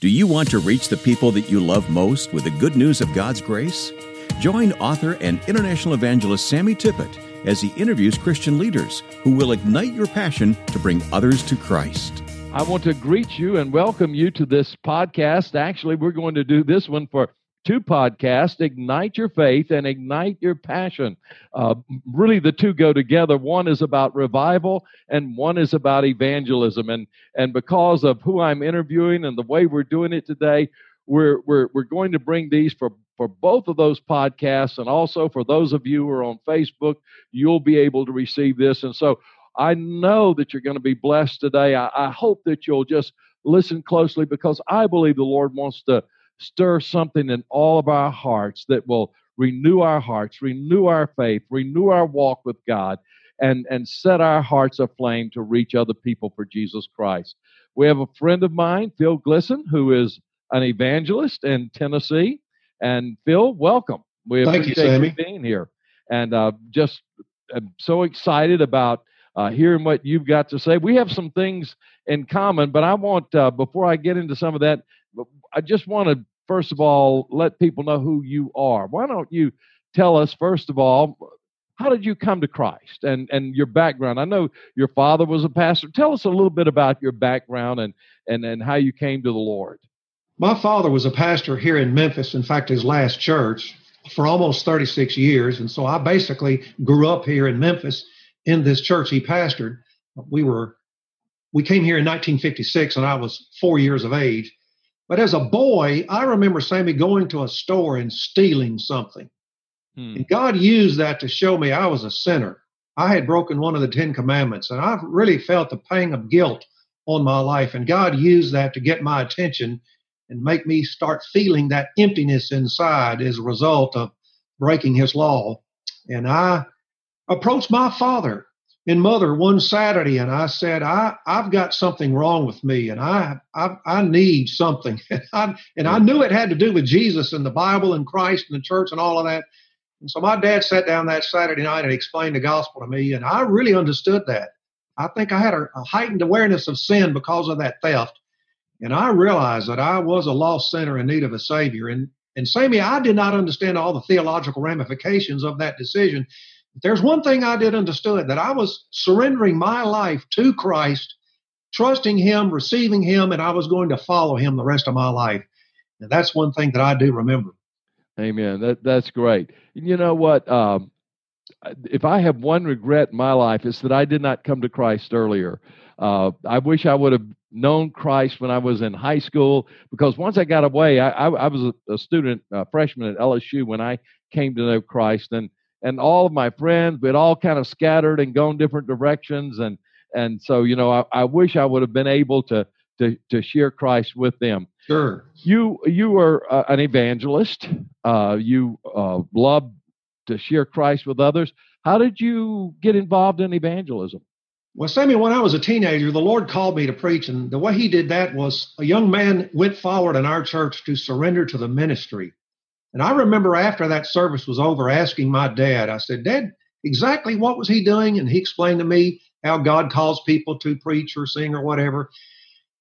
Do you want to reach the people that you love most with the good news of God's grace? Join author and international evangelist Sammy Tippit as he interviews Christian leaders who will ignite your passion to bring others to Christ. I want to greet you and welcome you to this podcast. Actually, we're going to do this one for two podcasts Ignite Your Faith and Ignite Your Passion. Uh, really, the two go together. One is about revival, and one is about evangelism. And, and because of who I'm interviewing and the way we're doing it today, we're, we're, we're going to bring these for, for both of those podcasts. And also for those of you who are on Facebook, you'll be able to receive this. And so I know that you're going to be blessed today. I, I hope that you'll just listen closely because I believe the Lord wants to stir something in all of our hearts that will renew our hearts, renew our faith, renew our walk with God, and, and set our hearts aflame to reach other people for Jesus Christ. We have a friend of mine, Phil Glisson, who is an evangelist in Tennessee. And Phil, welcome. We Thank appreciate you, you being here. And uh, just I'm so excited about uh, hearing what you've got to say. We have some things in common, but I want, uh, before I get into some of that, I just want to first of all, let people know who you are. Why don't you tell us, first of all, how did you come to Christ and, and your background? I know your father was a pastor. Tell us a little bit about your background and, and, and how you came to the Lord. My father was a pastor here in Memphis, in fact, his last church, for almost 36 years. And so I basically grew up here in Memphis in this church he pastored. We were we came here in 1956 and I was four years of age. But as a boy, I remember Sammy going to a store and stealing something. Hmm. And God used that to show me I was a sinner. I had broken one of the Ten Commandments, and I really felt the pang of guilt on my life. And God used that to get my attention and make me start feeling that emptiness inside as a result of breaking His law. And I approached my father and mother one Saturday, and I said, I, I've got something wrong with me, and I, I, I need something. and, I, and I knew it had to do with Jesus and the Bible and Christ and the church and all of that. And so my dad sat down that Saturday night and explained the gospel to me, and I really understood that. I think I had a, a heightened awareness of sin because of that theft. And I realized that I was a lost sinner in need of a Savior. And, and Sammy, I did not understand all the theological ramifications of that decision there's one thing I did understood that I was surrendering my life to Christ, trusting Him, receiving Him, and I was going to follow Him the rest of my life. And that's one thing that I do remember. Amen. That that's great. You know what? Um, if I have one regret in my life, it's that I did not come to Christ earlier. Uh, I wish I would have known Christ when I was in high school because once I got away, I, I, I was a, a student, a freshman at LSU when I came to know Christ, and and all of my friends, we'd all kind of scattered and gone different directions. And and so, you know, I, I wish I would have been able to to to share Christ with them. Sure. You you were uh, an evangelist. Uh, you uh, love to share Christ with others. How did you get involved in evangelism? Well, Sammy, when I was a teenager, the Lord called me to preach, and the way He did that was a young man went forward in our church to surrender to the ministry. And I remember after that service was over asking my dad, I said, Dad, exactly what was he doing? And he explained to me how God calls people to preach or sing or whatever.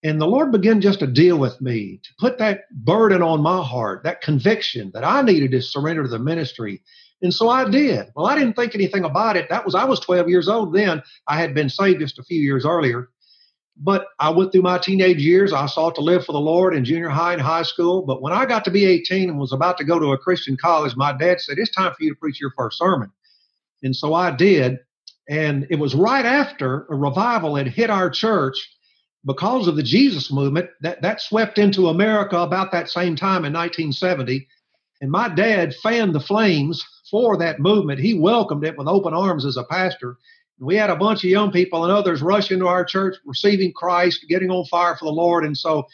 And the Lord began just to deal with me, to put that burden on my heart, that conviction that I needed to surrender to the ministry. And so I did. Well, I didn't think anything about it. That was I was 12 years old then. I had been saved just a few years earlier. But I went through my teenage years. I sought to live for the Lord in junior high and high school. But when I got to be 18 and was about to go to a Christian college, my dad said, It's time for you to preach your first sermon. And so I did. And it was right after a revival had hit our church because of the Jesus movement that, that swept into America about that same time in 1970. And my dad fanned the flames for that movement. He welcomed it with open arms as a pastor. We had a bunch of young people and others rush into our church, receiving Christ, getting on fire for the Lord. And so,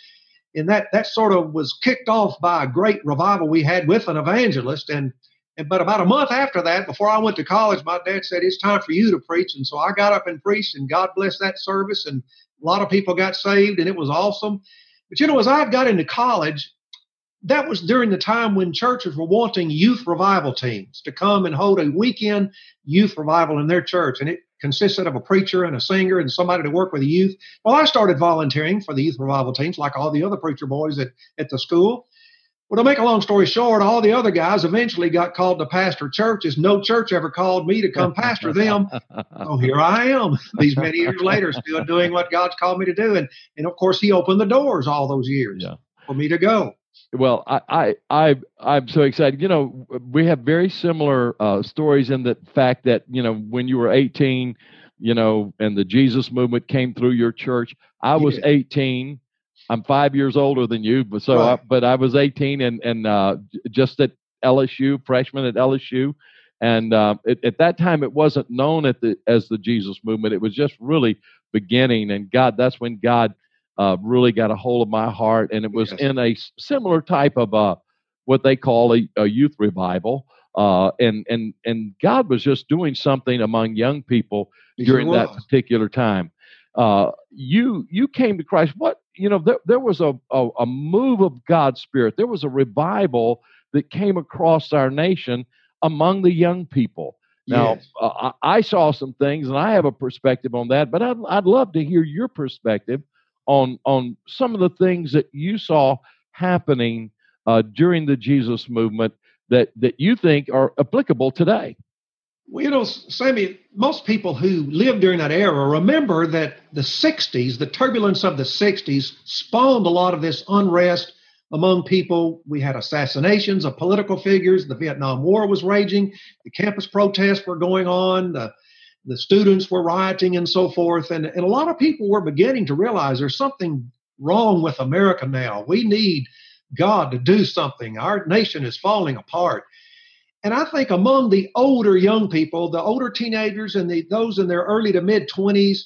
and that that sort of was kicked off by a great revival we had with an evangelist. And, and but about a month after that, before I went to college, my dad said it's time for you to preach. And so I got up and preached, and God blessed that service. And a lot of people got saved, and it was awesome. But you know, as I got into college, that was during the time when churches were wanting youth revival teams to come and hold a weekend youth revival in their church. And it consisted of a preacher and a singer and somebody to work with the youth. Well, I started volunteering for the youth revival teams like all the other preacher boys at, at the school. Well, to make a long story short, all the other guys eventually got called to pastor churches. No church ever called me to come pastor them. so here I am, these many years later, still doing what God's called me to do. And, and of course, He opened the doors all those years yeah. for me to go. Well, I, I, I, I'm so excited. You know, we have very similar uh, stories in the fact that you know when you were 18, you know, and the Jesus movement came through your church. I was 18. I'm five years older than you, but so, right. I, but I was 18 and and uh, just at LSU, freshman at LSU, and uh, it, at that time it wasn't known at the as the Jesus movement. It was just really beginning, and God, that's when God uh, really got a hold of my heart, and it was yes. in a similar type of uh, what they call a, a youth revival. Uh, and and and God was just doing something among young people during that particular time. Uh, you you came to Christ. What you know, there, there was a, a, a move of God's Spirit. There was a revival that came across our nation among the young people. Now, yes. uh, I saw some things, and I have a perspective on that. But I'd I'd love to hear your perspective on on some of the things that you saw happening uh, during the Jesus movement that that you think are applicable today. Well, you know, Sammy, most people who lived during that era remember that the 60s, the turbulence of the 60s, spawned a lot of this unrest among people. We had assassinations of political figures. The Vietnam War was raging. The campus protests were going on. The the students were rioting and so forth. And, and a lot of people were beginning to realize there's something wrong with America now. We need God to do something. Our nation is falling apart. And I think among the older young people, the older teenagers and the, those in their early to mid 20s,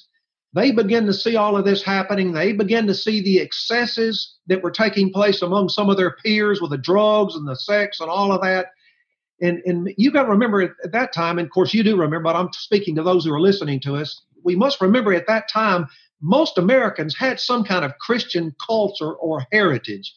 they begin to see all of this happening. They begin to see the excesses that were taking place among some of their peers with the drugs and the sex and all of that. And, and you got to remember at that time, and of course you do remember, but I'm speaking to those who are listening to us. We must remember at that time, most Americans had some kind of Christian culture or heritage.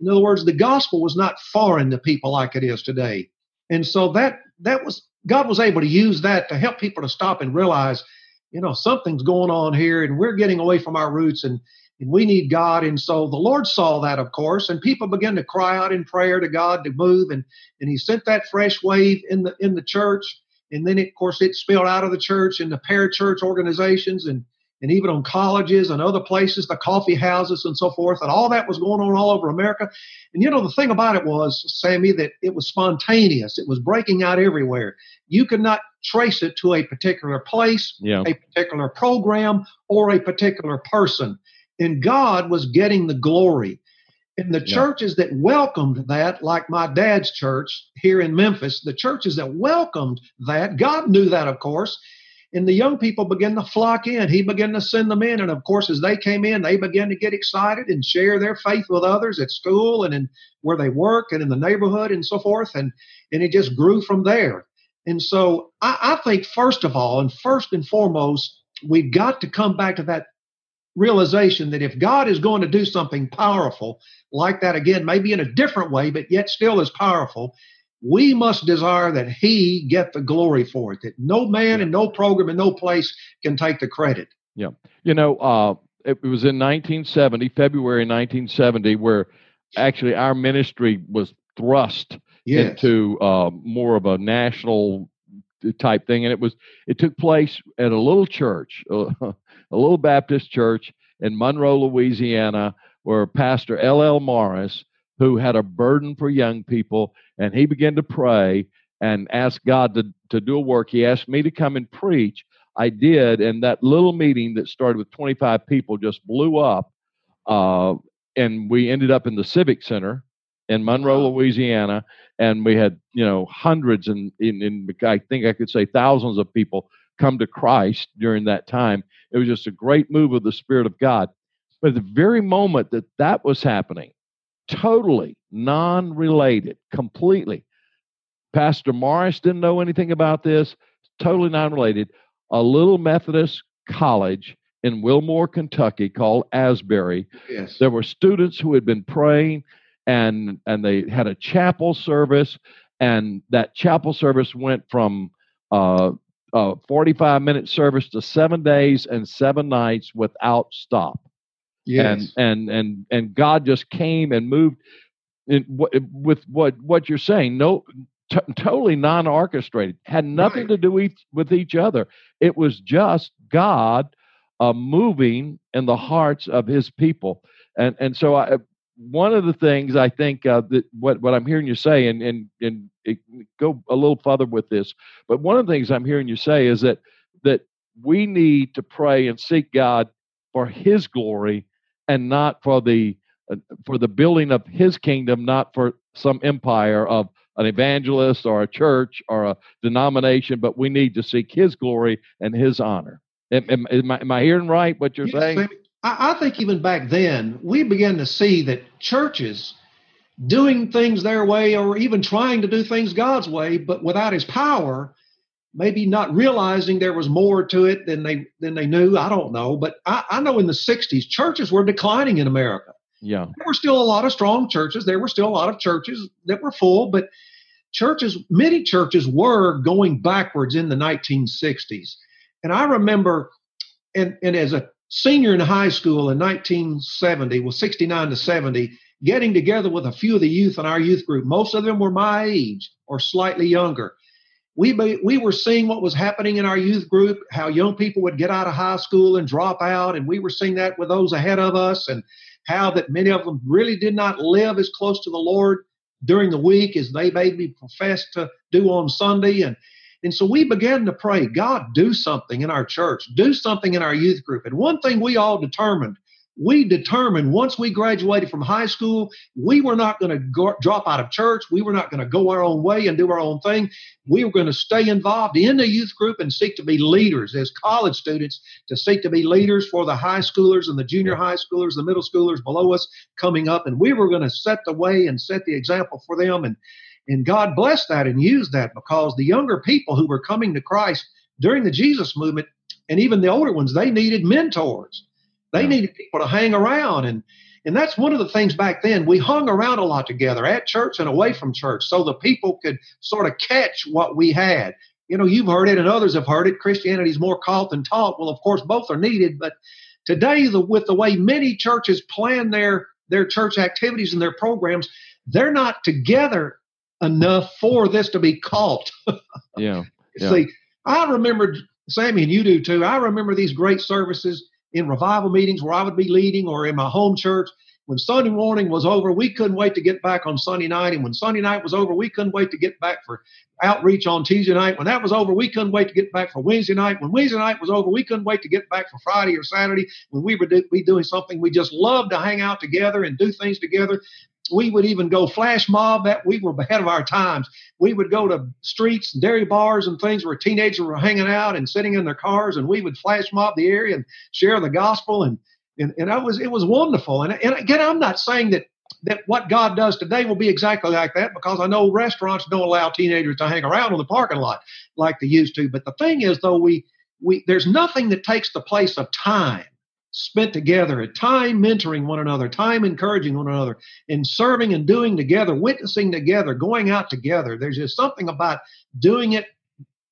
In other words, the gospel was not foreign to people like it is today. And so that that was God was able to use that to help people to stop and realize, you know, something's going on here and we're getting away from our roots and and we need God. And so the Lord saw that, of course, and people began to cry out in prayer to God to move, and and He sent that fresh wave in the in the church, and then it, of course it spilled out of the church into parachurch organizations and and even on colleges and other places, the coffee houses and so forth, and all that was going on all over America. And you know, the thing about it was, Sammy, that it was spontaneous. It was breaking out everywhere. You could not trace it to a particular place, yeah. a particular program, or a particular person and God was getting the glory. And the yeah. churches that welcomed that, like my dad's church here in Memphis, the churches that welcomed that, God knew that, of course. And the young people began to flock in. He began to send them in. And of course, as they came in, they began to get excited and share their faith with others at school and in where they work and in the neighborhood and so forth. And, and it just grew from there. And so I, I think, first of all, and first and foremost, we've got to come back to that realization that if God is going to do something powerful like that again, maybe in a different way, but yet still as powerful, we must desire that He get the glory for it. That no man and no program and no place can take the credit. Yeah, you know, uh, it was in 1970, February 1970, where actually our ministry was thrust yes. into uh, more of a national type thing, and it was it took place at a little church. A little Baptist church in Monroe, Louisiana, where Pastor L.L. Morris, who had a burden for young people, and he began to pray and ask God to, to do a work. He asked me to come and preach. I did, and that little meeting that started with 25 people just blew up. Uh, and we ended up in the Civic Center in Monroe, Louisiana, and we had you know hundreds and in, in, I think I could say thousands of people come to Christ during that time. It was just a great move of the Spirit of God. But at the very moment that that was happening, totally non related, completely, Pastor Morris didn't know anything about this, totally non related. A little Methodist college in Wilmore, Kentucky called Asbury. Yes. There were students who had been praying and and they had a chapel service and that chapel service went from uh, uh, 45 minute service to seven days and seven nights without stop. Yes. And, and, and, and God just came and moved in, with what, what you're saying. No, t- totally non orchestrated, had nothing Right. to do with, with each other. It was just God uh, moving in the hearts of his people. And, and so I, one of the things I think uh, that what, what I'm hearing you say, and, and, and it, go a little further with this, but one of the things I'm hearing you say is that, that we need to pray and seek God for his glory and not for the, uh, for the building of his kingdom, not for some empire of an evangelist or a church or a denomination, but we need to seek his glory and his honor. Am, am, am I, am I hearing right what you're Yes, saying? I, I think even back then, we began to see that churches doing things their way or even trying to do things God's way, but without his power, maybe not realizing there was more to it than they than they knew. I don't know. But I, I know in the 60s, churches were declining in America. Yeah. There were still a lot of strong churches. There were still a lot of churches that were full, but churches, many churches were going backwards in the 1960s. And I remember, and, and as a senior in high school in 1970, well, 69 to 70, getting together with a few of the youth in our youth group. Most of them were my age or slightly younger. We, be, we were seeing what was happening in our youth group, how young people would get out of high school and drop out. And we were seeing that with those ahead of us, and how that many of them really did not live as close to the Lord during the week as they maybe professed to do on Sunday. And and so we began to pray, God, do something in our church, do something in our youth group. And one thing we all determined, we determined once we graduated from high school, we were not going to drop out of church. We were not going to go our own way and do our own thing. We were going to stay involved in the youth group and seek to be leaders as college students, to seek to be leaders for the high schoolers and the junior high schoolers, the middle schoolers below us coming up. And we were going to set the way and set the example for them. And and God blessed that and used that because the younger people who were coming to Christ during the Jesus movement, and even the older ones, they needed mentors. They Yeah. needed people to hang around. And and that's one of the things back then. We hung around a lot together at church and away from church so the people could sort of catch what we had. You know, you've heard it and others have heard it. Christianity is more caught than taught. Well, of course, both are needed, but today, the, with the way many churches plan their their church activities and their programs, they're not together enough for this to be caught. Yeah. Yeah. See, I remember, Sammy, and you do too. I remember these great services in revival meetings where I would be leading or in my home church. When Sunday morning was over, we couldn't wait to get back on Sunday night. And when Sunday night was over, we couldn't wait to get back for outreach on Tuesday night. When that was over, we couldn't wait to get back for Wednesday night. When Wednesday night was over, we couldn't wait to get back for Friday or Saturday when we would do, be doing something. We just loved to hang out together and do things together. We would even go flash mob that we were ahead of our times. We would go to streets and dairy bars and things where teenagers were hanging out and sitting in their cars, and we would flash mob the area and share the gospel. And and, and it was it was wonderful. And, and again, I'm not saying that that what God does today will be exactly like that because I know restaurants don't allow teenagers to hang around in the parking lot like they used to. But the thing is, though, we we there's nothing that takes the place of time spent together, time mentoring one another, time encouraging one another, and serving and doing together, witnessing together, going out together. There's just something about doing it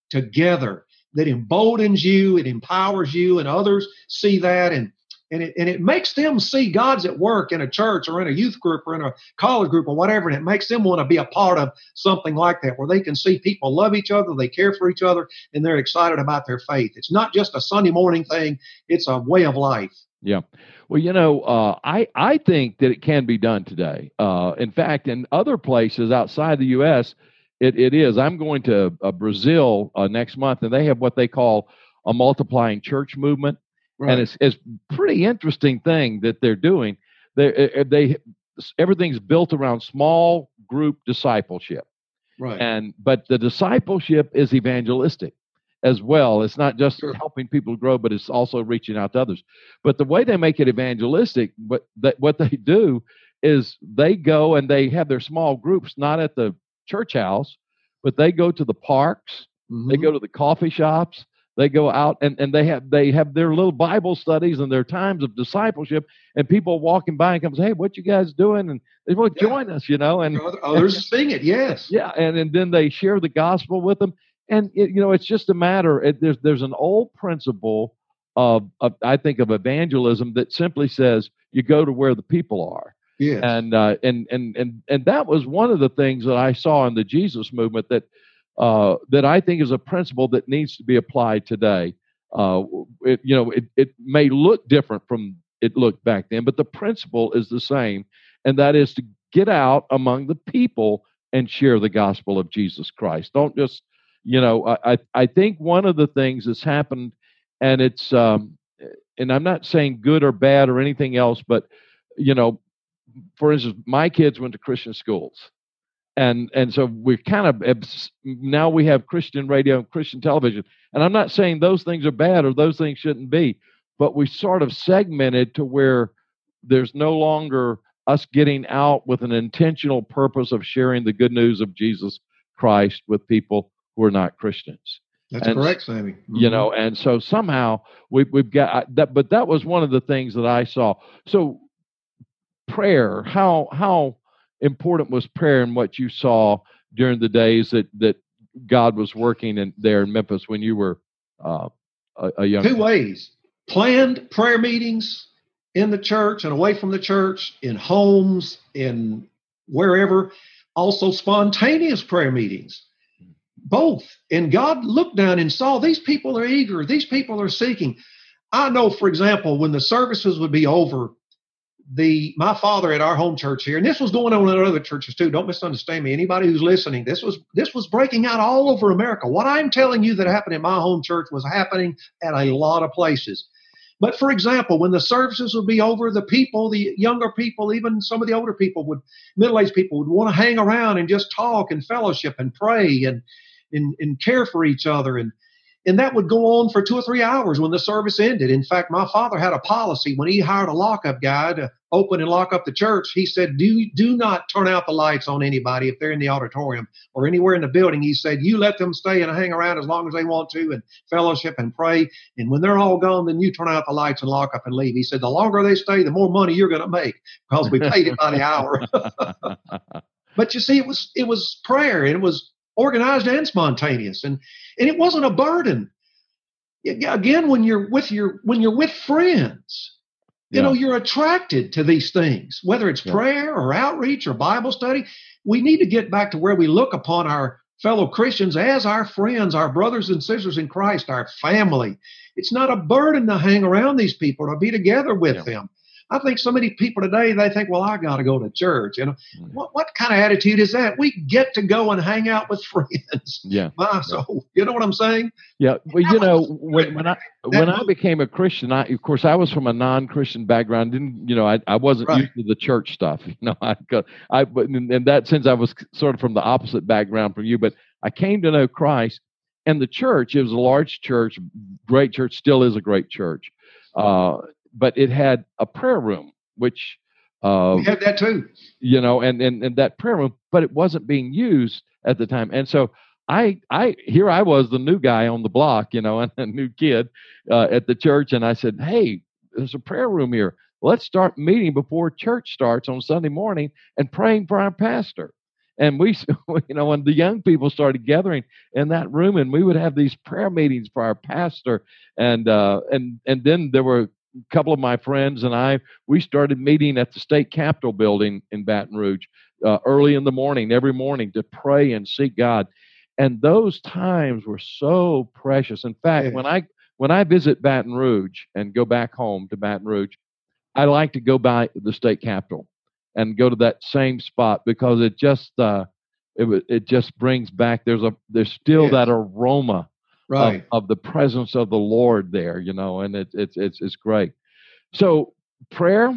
together that emboldens you, it empowers you, and others see that and and it, and it makes them see God's at work in a church or in a youth group or in a college group or whatever, and it makes them want to be a part of something like that, where they can see people love each other, they care for each other, and they're excited about their faith. It's not just a Sunday morning thing; it's a way of life. Yeah. Well, you know, uh, I I think that it can be done today. Uh, in fact, in other places outside the U.S., it, it is. I'm going to uh, Brazil uh, next month, and they have what they call a multiplying church movement, and it's it's pretty interesting thing that they're doing. They they everything's built around small group discipleship, right. and but the discipleship is evangelistic as well. It's not just Sure. helping people grow, but it's also reaching out to others. But the way they make it evangelistic, what that what they do is they go and they have their small groups, not at the church house, but they go to the parks, they Mhm. go to the coffee shops, they go out and, and they have they have their little Bible studies and their times of discipleship, and people walking by and comes, hey, what you guys doing? And they will Yeah. join us, you know, and others sing it. Yes. yeah, and, and then they share the gospel with them. and it, you know it's just a matter. It, there's there's an old principle of, of I think of evangelism that simply says you go to where the people are. Yes. And uh, and and and and that was one of the things that I saw in the Jesus movement that uh, that I think is a principle that needs to be applied today. Uh, it, you know, it, it may look different from it looked back then, but the principle is the same, and that is to get out among the people and share the gospel of Jesus Christ. Don't just, you know, I I think one of the things that's happened, and it's, um, and I'm not saying good or bad or anything else, but you know, for instance, my kids went to Christian schools and and so we're kind of now we have christian radio and christian television. And i'm not saying those things are bad or those things shouldn't be but we sort of segmented to where there's no longer us getting out with an intentional purpose of sharing the good news of jesus christ with people who are not christians. That's and, correct sammy mm-hmm. you know and so somehow we, we've got that but that was one of the things that i saw. So prayer how how important was prayer and what you saw during the days that that God was working in there in Memphis when you were uh, a, a, young? Two ways: planned prayer meetings in the church and away from the church, in homes, in wherever. Also, spontaneous prayer meetings. Both. And God looked down and saw these people are eager. These people are seeking. I know, for example, when the services would be over, the my father at our home church here, and this was going on in other churches too. Don't misunderstand me. Anybody who's listening, this was this was breaking out all over America. What I'm telling you that happened in my home church was happening at a lot of places. But for example, when the services would be over, the people, the younger people, even some of the older people would, middle-aged people would want to hang around and just talk and fellowship and pray and and, and care for each other and and that would go on for two or three hours when the service ended. In fact, my father had a policy when he hired a lockup guy to open and lock up the church. He said, "Do do not turn out the lights on anybody if they're in the auditorium or anywhere in the building." He said, "You let them stay and hang around as long as they want to and fellowship and pray. And when they're all gone, then you turn out the lights and lock up and leave." He said, "The longer they stay, the more money you're going to make because we paid it by the hour." but you see, it was it was prayer and it was organized and spontaneous and and it wasn't a burden again when you're with your when you're with friends you yeah. know you're attracted to these things whether it's yeah. prayer or outreach or bible study we need to get back to where we look upon our fellow christians as our friends our brothers and sisters in christ our family it's not a burden to hang around these people to be together with yeah. them I think so many people today they think, well, I got to go to church. You know, mm. what what kind of attitude is that? We get to go and hang out with friends. Yeah, my soul. You know what I'm saying? Yeah. Well, you know, when when I when I became a Christian, I of course I was from a non-Christian background. Didn't you know? I, I wasn't right. used to the church stuff. You know, I I but in, in that sense I was sort of from the opposite background from you. But I came to know Christ and the church. It was a large church, great church, still is a great church. Uh, but it had a prayer room, which uh, we had that too. You know, and, and and that prayer room, but it wasn't being used at the time, and so I I here I was the new guy on the block, you know, and a new kid uh, at the church, and I said, hey, there's a prayer room here. Let's start meeting before church starts on Sunday morning and praying for our pastor. And we, you know, when the young people started gathering in that room, and we would have these prayer meetings for our pastor, and uh, and and then there were a couple of my friends and I, we started meeting at the state capitol building in Baton Rouge uh, early in the morning, every morning to pray and seek God. And those times were so precious. In fact, yeah. when I when I visit Baton Rouge and go back home to Baton Rouge, I like to go by the state capitol and go to that same spot because it just uh, it it just brings back. There's a there's still that aroma right. of, of, the presence of the Lord there, you know, and it's it's it's it's great. So prayer,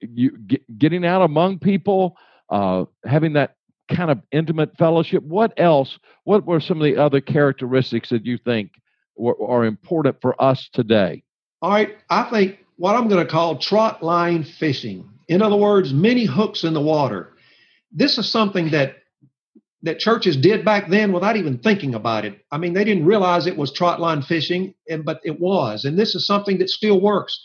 you get, getting out among people, uh, having that kind of intimate fellowship. What else? What were some of the other characteristics that you think were, are important for us today? All right, I think what I'm going to call trot line fishing. In other words, many hooks in the water. This is something that that churches did back then without even thinking about it. I mean, they didn't realize it was trot line fishing, and, but it was. And this is something that still works.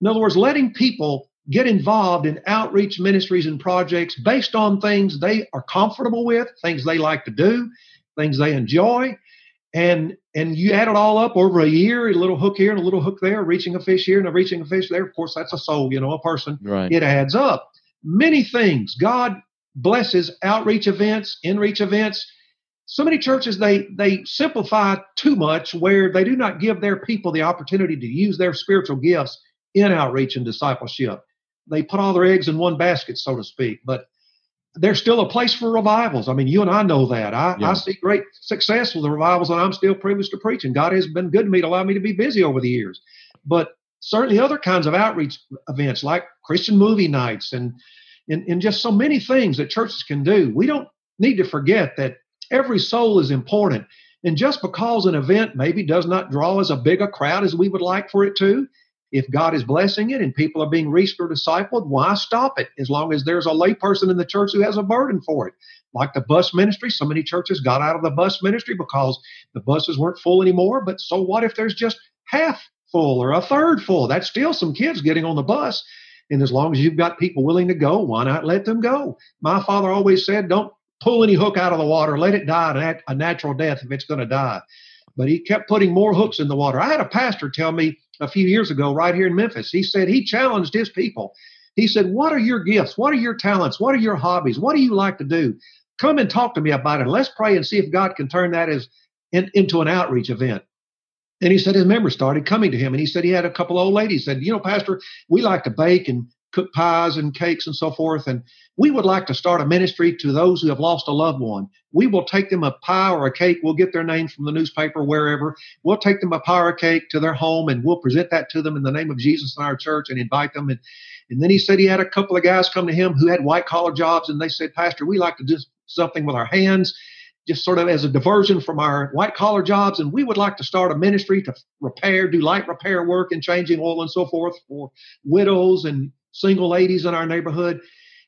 In other words, letting people get involved in outreach ministries and projects based on things they are comfortable with, things they like to do, things they enjoy. and and you add it all up over a year, a little hook here and a little hook there, reaching a fish here and a reaching a fish there. Of course, that's a soul, you know, a person. Right. It adds up. Many things. God blesses outreach events, in-reach events. So many churches they they simplify too much where they do not give their people the opportunity to use their spiritual gifts in outreach and discipleship. They put all their eggs in one basket, so to speak. But there's still a place for revivals. I mean, you and I know that. I, yeah. I see great success with the revivals, and I'm still privileged to preach. And God has been good to me to allow me to be busy over the years. But certainly other kinds of outreach events like Christian movie nights and, and, and just so many things that churches can do. We don't need to forget that every soul is important. And just because an event maybe does not draw as a big a crowd as we would like for it to, if God is blessing it and people are being reached or discipled, why stop it? As long as there's a layperson in the church who has a burden for it. Like the bus ministry, so many churches got out of the bus ministry because the buses weren't full anymore. But so what if there's just half full or a third full? That's still some kids getting on the bus. And as long as you've got people willing to go, why not let them go? My father always said, don't pull any hook out of the water, let it die a natural death if it's going to die. But he kept putting more hooks in the water. I had a pastor tell me a few years ago, right here in Memphis. He said he challenged his people. He said, What are your gifts? What are your talents? What are your hobbies? What do you like to do? Come and talk to me about it. Let's pray and see if God can turn that as in, into an outreach event. And he said his members started coming to him, and he said he had a couple old ladies said, "You know, Pastor, we like to bake and cook pies and cakes and so forth. And we would like to start a ministry to those who have lost a loved one. We will take them a pie or a cake. We'll get their names from the newspaper, wherever. We'll take them a pie or a cake to their home and we'll present that to them in the name of Jesus in our church and invite them. And, and then he said he had a couple of guys come to him who had white collar jobs and they said, Pastor, we like to do something with our hands just sort of as a diversion from our white collar jobs. And we would like to start a ministry to repair, do light repair work and changing oil and so forth for widows and single ladies in our neighborhood.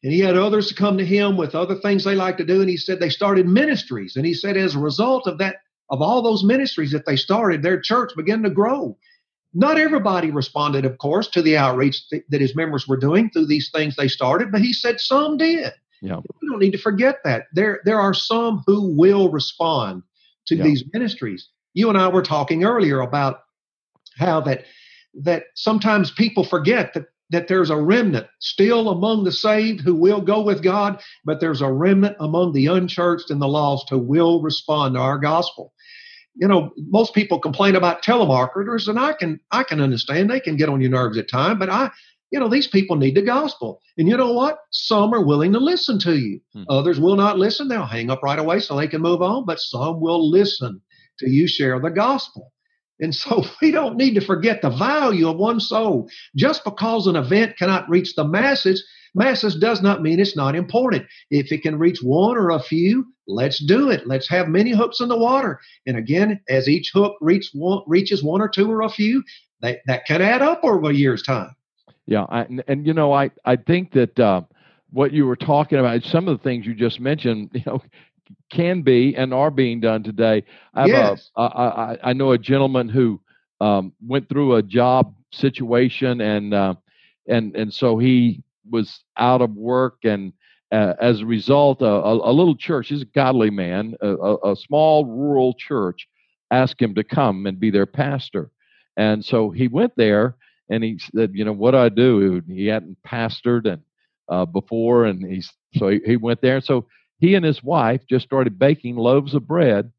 And he had others to come to him with other things they like to do. And he said they started ministries. And he said as a result of that, of all those ministries that they started, their church began to grow. Not everybody responded, of course, to the outreach th- that his members were doing through these things they started, but he said some did. Yeah. We don't need to forget that. There, there are some who will respond to yeah. these ministries. You and I were talking earlier about how that that sometimes people forget that that there's a remnant still among the saved who will go with God, but there's a remnant among the unchurched and the lost who will respond to our gospel. You know, most people complain about telemarketers, and I can I can understand they can get on your nerves at times, but I you know, these people need the gospel. And you know what? Some are willing to listen to you. Hmm. Others will not listen. They'll hang up right away so they can move on, but some will listen to you share the gospel. And so we don't need to forget the value of one soul. Just because an event cannot reach the masses, masses does not mean it's not important. If it can reach one or a few, let's do it. Let's have many hooks in the water. And again, as each hook reach one, reaches one or two or a few, that, that can add up over a year's time. Yeah, I, and, and, you know, I I think that uh, what you were talking about, some of the things you just mentioned, you know, can be and are being done today. I have yes. a, I, I know a gentleman who um, went through a job situation and uh, and and so he was out of work and uh, as a result, a, a, a, little church, he's a godly man, a, a, small rural church, asked him to come and be their pastor. And so he went there and he said, you know, what do I do? He hadn't pastored and uh, before, and he's so he, he went there. So he and his wife just started baking loaves of bread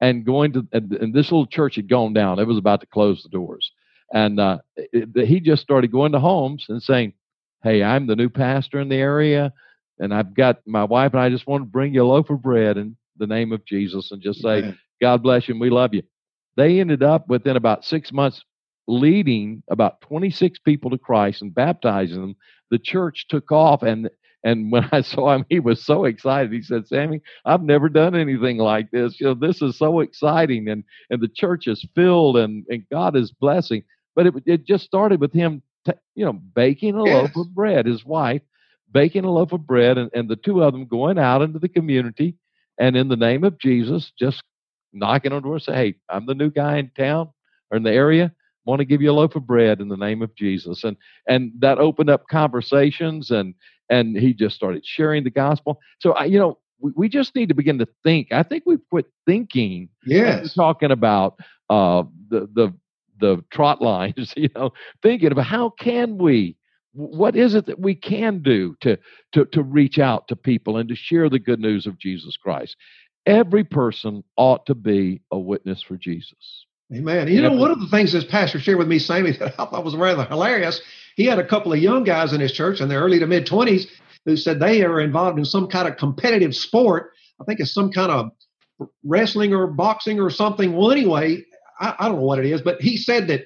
and going to and, and this little church had gone down it was about to close the doors and uh, it, he just started going to homes and saying hey i'm the new pastor in the area and i've got my wife and i just want to bring you a loaf of bread in the name of jesus and just say god bless you and we love you they ended up within about six months leading about 26 people to christ and baptizing them the church took off and and when I saw him, he was so excited. He said, "Sammy, I've never done anything like this. You know, this is so exciting, and and the church is filled, and and God is blessing." But it it just started with him, t- you know, baking a yes. loaf of bread. His wife baking a loaf of bread, and and the two of them going out into the community, and in the name of Jesus, just knocking on doors, say, "Hey, I'm the new guy in town or in the area." Want to give you a loaf of bread in the name of Jesus. And and that opened up conversations and and he just started sharing the gospel. So I, you know, we, we just need to begin to think. I think we've quit thinking. Yes. Talking about uh, the the the trot lines, you know, thinking about how can we, what is it that we can do to to to reach out to people and to share the good news of Jesus Christ. Every person ought to be a witness for Jesus. Amen. You know, one of the things this pastor shared with me, Sammy, that I thought was rather hilarious. He had a couple of young guys in his church in their early to mid twenties who said they are involved in some kind of competitive sport. I think it's some kind of wrestling or boxing or something. Well, anyway, I, I don't know what it is, but he said that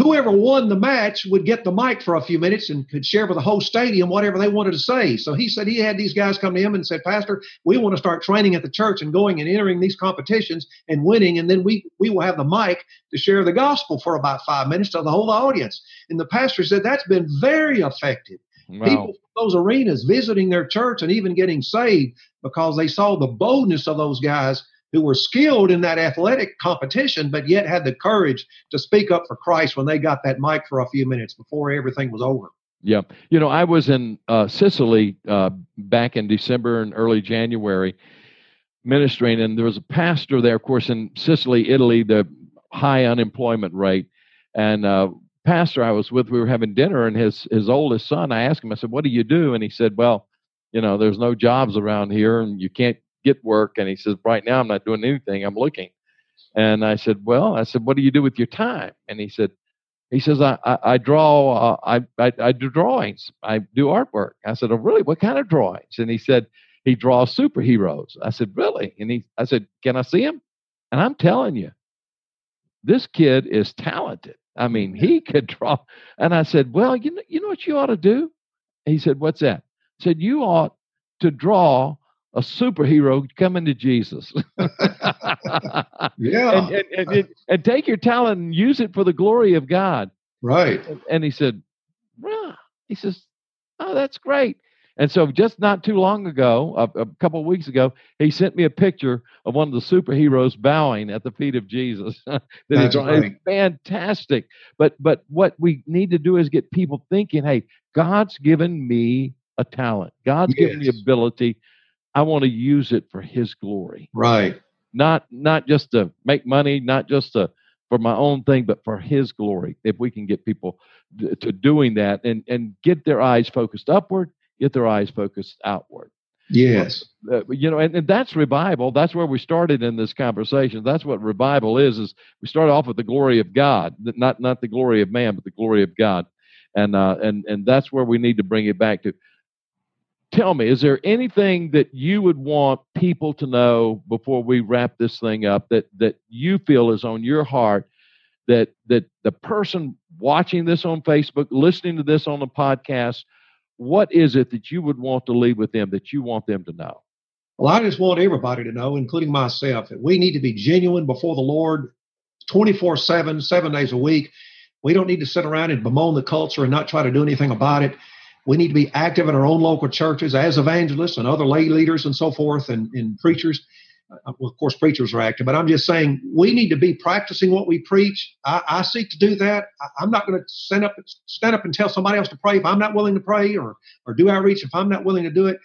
whoever won the match would get the mic for a few minutes and could share with the whole stadium whatever they wanted to say. So he said he had these guys come to him and said, Pastor, we want to start training at the church and going and entering these competitions and winning, and then we we will have the mic to share the gospel for about five minutes to the whole audience. And the pastor said that's been very effective. Wow. People from those arenas visiting their church and even getting saved because they saw the boldness of those guys who were skilled in that athletic competition, but yet had the courage to speak up for Christ when they got that mic for a few minutes before everything was over. Yeah. You know, I was in uh, Sicily uh, back in December and early January ministering, and there was a pastor there, of course, in Sicily, Italy, the high unemployment rate. And uh, pastor I was with, we were having dinner, and his his oldest son, I asked him, I said, "What do you do?" And he said, "Well, you know, there's no jobs around here, and you can't get work. And he says, right now I'm not doing anything. I'm looking. And I said, well, I said, what do you do with your time? And he said, he says, I, I, I draw, uh, I, I, I do drawings. I do artwork. I said, oh, really? What kind of drawings? And he said, he draws superheroes. I said, really? And he, I said, can I see him? And I'm telling you, this kid is talented. I mean, he could draw. And I said, well, you know, you know what you ought to do? He said, what's that? I said, you ought to draw a superhero coming to Jesus. yeah. And, and, and, and, take your talent and use it for the glory of God. Right. And, he said, he says, oh, that's great. And so just not too long ago, a, a couple of weeks ago, he sent me a picture of one of the superheroes bowing at the feet of Jesus. that that's right. fantastic. But but what we need to do is get people thinking, hey, God's given me a talent. God's yes. given me ability I want to use it for His glory. Right. Not not just to make money, not just to for my own thing, but for His glory. If we can get people to doing that and and get their eyes focused upward, get their eyes focused outward. Yes. Uh, you know, and, and that's revival. That's where we started in this conversation. That's what revival is. Is we start off with the glory of God, not not the glory of man, but the glory of God, and uh, and and that's where we need to bring it back to tell me, is there anything that you would want people to know before we wrap this thing up that that you feel is on your heart that that the person watching this on Facebook, listening to this on the podcast, what is it that you would want to leave with them that you want them to know? Well, I just want everybody to know, including myself, that we need to be genuine before the Lord 24 7, seven days a week. We don't need to sit around and bemoan the culture and not try to do anything about it. We need to be active in our own local churches as evangelists and other lay leaders and so forth and, and preachers. Uh, well, of course, preachers are active, but I'm just saying we need to be practicing what we preach. I, I seek to do that. I, am not going to stand up, stand up and tell somebody else to pray if I'm not willing to pray or, or do outreach if I'm not willing to do it.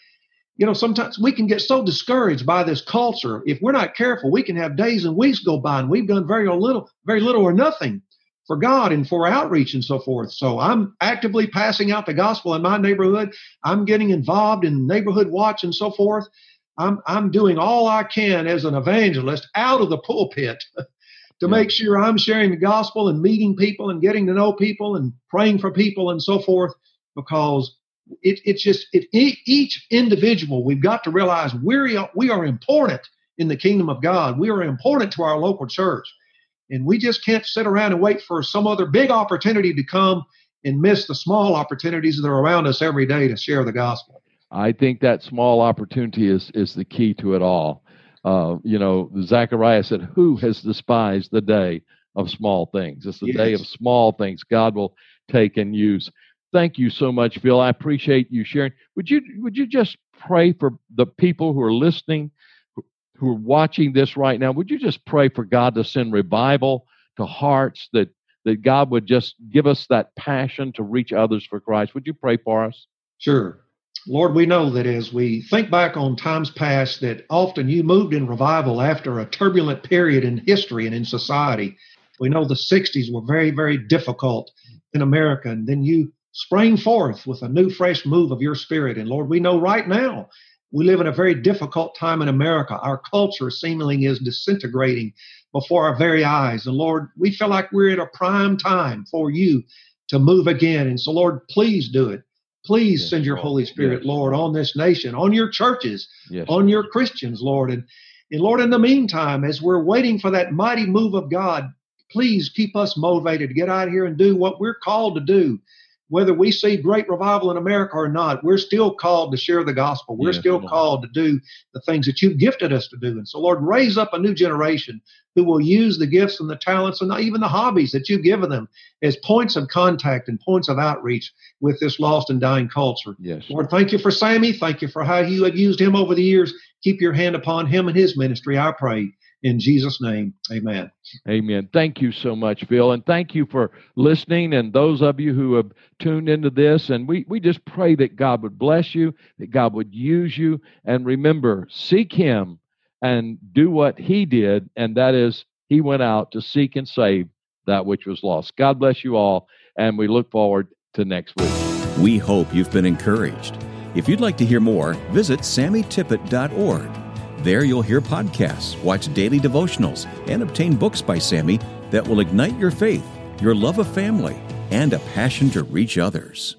You know, sometimes we can get so discouraged by this culture. If we're not careful, we can have days and weeks go by and we've done very little, very little or nothing for God and for outreach and so forth. So I'm actively passing out the gospel in my neighborhood. I'm getting involved in neighborhood watch and so forth. I'm I'm doing all I can as an evangelist out of the pulpit to make sure I'm sharing the gospel and meeting people and getting to know people and praying for people and so forth because it, it's just it, each individual we've got to realize we're we are important in the kingdom of God. We are important to our local church. And we just can't sit around and wait for some other big opportunity to come and miss the small opportunities that are around us every day to share the gospel. I think that small opportunity is is the key to it all. Uh, you know, Zechariah said, "Who has despised the day of small things? It's the yes. day of small things. God will take and use." Thank you so much, Phil. I appreciate you sharing. Would you would you just pray for the people who are listening who are watching this right now, would you just pray for God to send revival to hearts that that God would just give us that passion to reach others for Christ? Would you pray for us? Sure. Lord, we know that as we think back on times past, that often you moved in revival after a turbulent period in history and in society. We know the 60s were very, very difficult in America, and then you sprang forth with a new, fresh move of your spirit. And Lord, we know right now we live in a very difficult time in America. Our culture seemingly is disintegrating before our very eyes. And Lord, we feel like we're at a prime time for you to move again. And so, Lord, please do it. Please yes, send your Lord. Holy Spirit, yes. Lord, on this nation, on your churches, yes. on your Christians, Lord. And, and Lord, in the meantime, as we're waiting for that mighty move of God, please keep us motivated to get out here and do what we're called to do. Whether we see great revival in America or not, we're still called to share the gospel. We're still Lord. called to do the things that you've gifted us to do. And so, Lord, raise up a new generation who will use the gifts and the talents and even the hobbies that you've given them as points of contact and points of outreach with this lost and dying culture. Yes. Lord, thank you for Sammy. Thank you for how you have used him over the years. Keep your hand upon him and his ministry, I pray. In Jesus' name, amen. Amen. Thank you so much, Bill. And thank you for listening and those of you who have tuned into this. And we, we just pray that God would bless you, that God would use you. And remember, seek Him and do what he did, and that is he went out to seek and save that which was lost. God bless you all, and we look forward to next week. We hope you've been encouraged. If you'd like to hear more, visit sammytippit.org. There you'll hear podcasts, watch daily devotionals, and obtain books by Sammy that will ignite your faith, your love of family, and a passion to reach others.